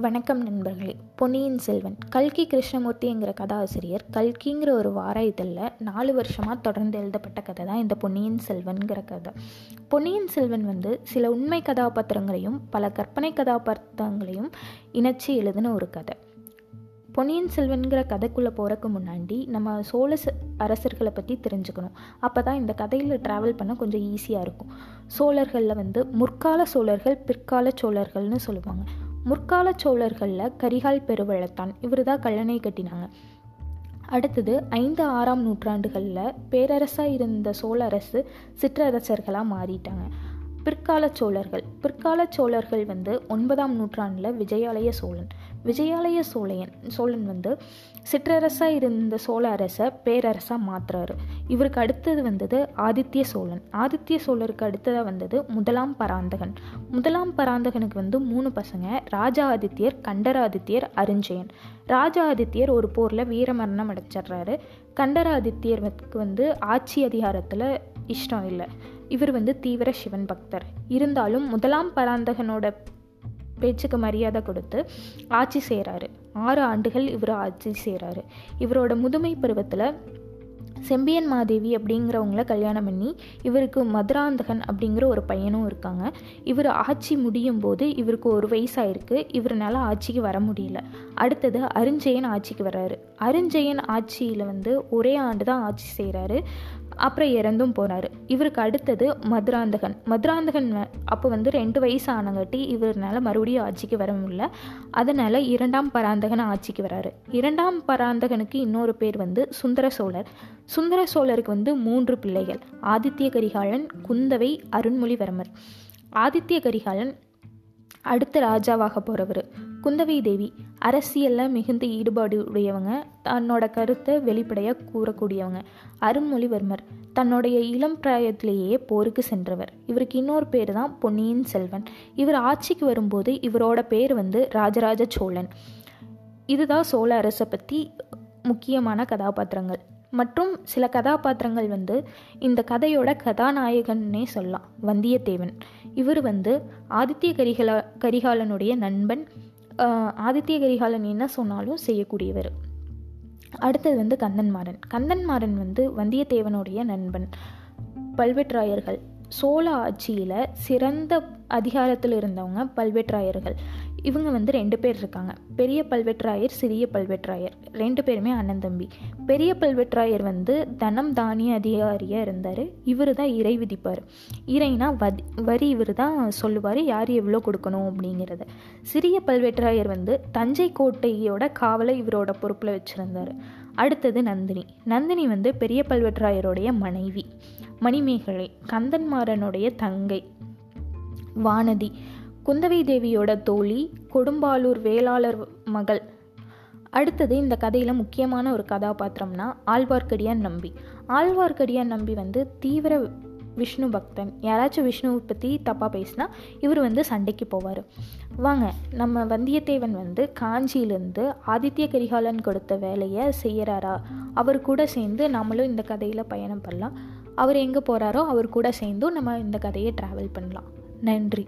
வணக்கம் நண்பர்களே. பொன்னியின் செல்வன் கல்கி கிருஷ்ணமூர்த்திங்கிற கதாசிரியர் கல்கிங்கிற ஒரு வார இதழில் நாலு வருஷமாக தொடர்ந்து எழுதப்பட்ட கதை தான் இந்த பொன்னியின் செல்வன்கிற கதை. பொன்னியின் செல்வன் வந்து சில உண்மை கதாபாத்திரங்களையும் பல கற்பனை கதாபாத்திரங்களையும் இணைச்சி எழுதின ஒரு கதை. பொன்னியின் செல்வன்கிற கதைக்குள்ளே போகிறக்கு முன்னாடி நம்ம சோழ ச- அரசர்களை பற்றி தெரிஞ்சுக்கணும். அப்போ தான் இந்த கதையில் ட்ராவல் பண்ண கொஞ்சம் ஈஸியாக இருக்கும். சோழர்களில் வந்து முற்கால சோழர்கள் பிற்கால சோழர்கள்னு சொல்லுவாங்க. முற்கால சோழர்களில் கரிகால் பெருவழத்தான் இவர் தான் கல்லணை கட்டினாங்க. அடுத்தது ஐந்து ஆறாம் நூற்றாண்டுகளில் பேரரசாக இருந்த சோழ அரசு சிற்றரசர்களாக மாறிட்டாங்க. பிற்கால சோழர்கள். பிற்கால சோழர்கள் வந்து ஒன்பதாம் நூற்றாண்டில் விஜயாலய சோழன். விஜயாலய சோழையன் சோழன் வந்து சிற்றரசாக இருந்த சோழ அரசை பேரரசாக மாற்றுறாரு இவருக்கு அடுத்தது வந்தது ஆதித்ய சோழன். ஆதித்ய சோழருக்கு அடுத்ததாக வந்தது முதலாம் பராந்தகன். முதலாம் பராந்தகனுக்கு வந்து மூணு பசங்க ராஜா ஆதித்யர் கண்டராதித்யர் அருஞ்சயன். ராஜா ஆதித்யர் ஒரு போரில் வீரமரணம் அடைச்சிடுறாரு. கண்டராதித்யருக்கு வந்து ஆட்சி அதிகாரத்தில் இஷ்டம் இல்லை. இவர் வந்து தீவிர சிவன் பக்தர். இருந்தாலும் முதலாம் பராந்தகனோட பேச்சுக்கு மரியாதை கொடுத்து ஆட்சி செய்கிறாரு ஆறு ஆண்டுகள் இவர் ஆட்சி செய்கிறாரு இவரோட முதுமை பருவத்தில் செம்பியன் மாதேவி அப்படிங்கிறவங்கள கல்யாணம் பண்ணி இவருக்கு மதுராந்தகன் அப்படிங்கிற ஒரு பையனும் இருக்காங்க. இவர் ஆட்சி முடியும் போது இவருக்கு ஒரு வயசாயிருக்கு. இவரால் ஆட்சிக்கு வர முடியல. அடுத்தது அருஞ்செயன் ஆட்சிக்கு வர்றாரு. அருஞ்செயன் ஆட்சியில் வந்து ஒரே ஆண்டு தான் ஆட்சி செய்கிறாரு அப்புறம் இறந்தும் போனார். இவருக்கு அடுத்தது மதுராந்தகன். மதுராந்தகன் அப்போ வந்து ரெண்டு வயசு ஆனங்காட்டி இவர்னால மறுபடியும் ஆட்சிக்கு வர முடியல. அதனால் இரண்டாம் பராந்தகன் ஆட்சிக்கு வராரு. இரண்டாம் பராந்தகனுக்கு இன்னொரு பேர் வந்து சுந்தர சோழர். சுந்தர சோழருக்கு வந்து மூன்று பிள்ளைகள். ஆதித்ய கரிகாலன் குந்தவை அருண்மொழிவர்மர். ஆதித்ய கரிகாலன் அடுத்த ராஜாவாக போகிறவர் குந்தவை தேவி அரசியலில் மிகுந்த ஈடுபாடு உடையவங்க தன்னோட கருத்தை வெளிப்படையாக கூறக்கூடியவங்க. அருண்மொழிவர்மர் தன்னுடைய இளம் பிராயத்திலேயே போருக்கு சென்றவர். இவருக்கு இன்னொரு பேர் தான் பொன்னியின் செல்வன். இவர் ஆட்சிக்கு வரும்போது இவரோட பேர் வந்து ராஜராஜ சோழன். இதுதான் சோழ அரசை பற்றி முக்கியமான கதாபாத்திரங்கள். மற்றும் சில கதாபாத்திரங்கள் வந்து இந்த கதையோட கதாநாயகன்னே சொல்லலாம். வந்தியத்தேவன். இவர் வந்து ஆதித்ய கரிகால கரிகாலனுடைய நண்பன். ஆதித்ய கரிகாலன் என்ன சொன்னாலும் செய்யக்கூடியவர். அடுத்தது வந்து கந்தன்மாறன். கந்தன்மாறன் வந்து வந்தியத்தேவனுடைய நண்பன். பல்வேற்றாயர்கள். சோழ ஆட்சியில் சிறந்த அதிகாரத்தில் இருந்தவங்க பல்வேற்றாயர்கள். இவங்க வந்து ரெண்டு பேர் இருக்காங்க. பெரிய பல்வேற்றாயர் சிறிய பல்வேற்றாயர். ரெண்டு பேருமே அண்ணன் தம்பி. பெரிய பல்வேற்றாயர் வந்து தனம் தானிய அதிகாரியாக இருந்தார். இவர் தான் இறை விதிப்பார். இறைனா வதி வரி இவர் தான் சொல்லுவார் யார் எவ்வளோ கொடுக்கணும் அப்படிங்கிறத. சிறிய பல்வேற்றாயர் வந்து தஞ்சை கோட்டையோட காவலை இவரோட பொறுப்பில் வச்சுருந்தார். அடுத்தது நந்தினி. நந்தினி வந்து பெரிய பல்வேற்றாயருடைய மனைவி. மணிமேகலை கந்தன்மாறனுடைய தங்கை. வானதி குந்தவை தேவியோட தோழி கொடும்பாலூர் வேளாளர் மகள். அடுத்தது இந்த கதையில் முக்கியமான ஒரு கதாபாத்திரம்னா ஆழ்வார்க்கடியான் நம்பி. ஆழ்வார்க்கடியான் நம்பி வந்து தீவிர விஷ்ணு பக்தன். யாராச்சும் விஷ்ணுவை பற்றி தப்பாக பேசினா இவர் வந்து சண்டைக்கு போவார். வாங்க நம்ம வந்தியத்தேவன் வந்து காஞ்சியிலேருந்து ஆதித்ய கரிகாலன் கொடுத்த வேலையை செய்கிறாரா அவர் கூட சேர்ந்து நம்மளும் இந்த கதையில் பயணம் பண்ணலாம். அவர் எங்கே போகிறாரோ அவர் கூட சேர்ந்தும் நம்ம இந்த கதையை ட்ராவல் பண்ணலாம். நன்றி.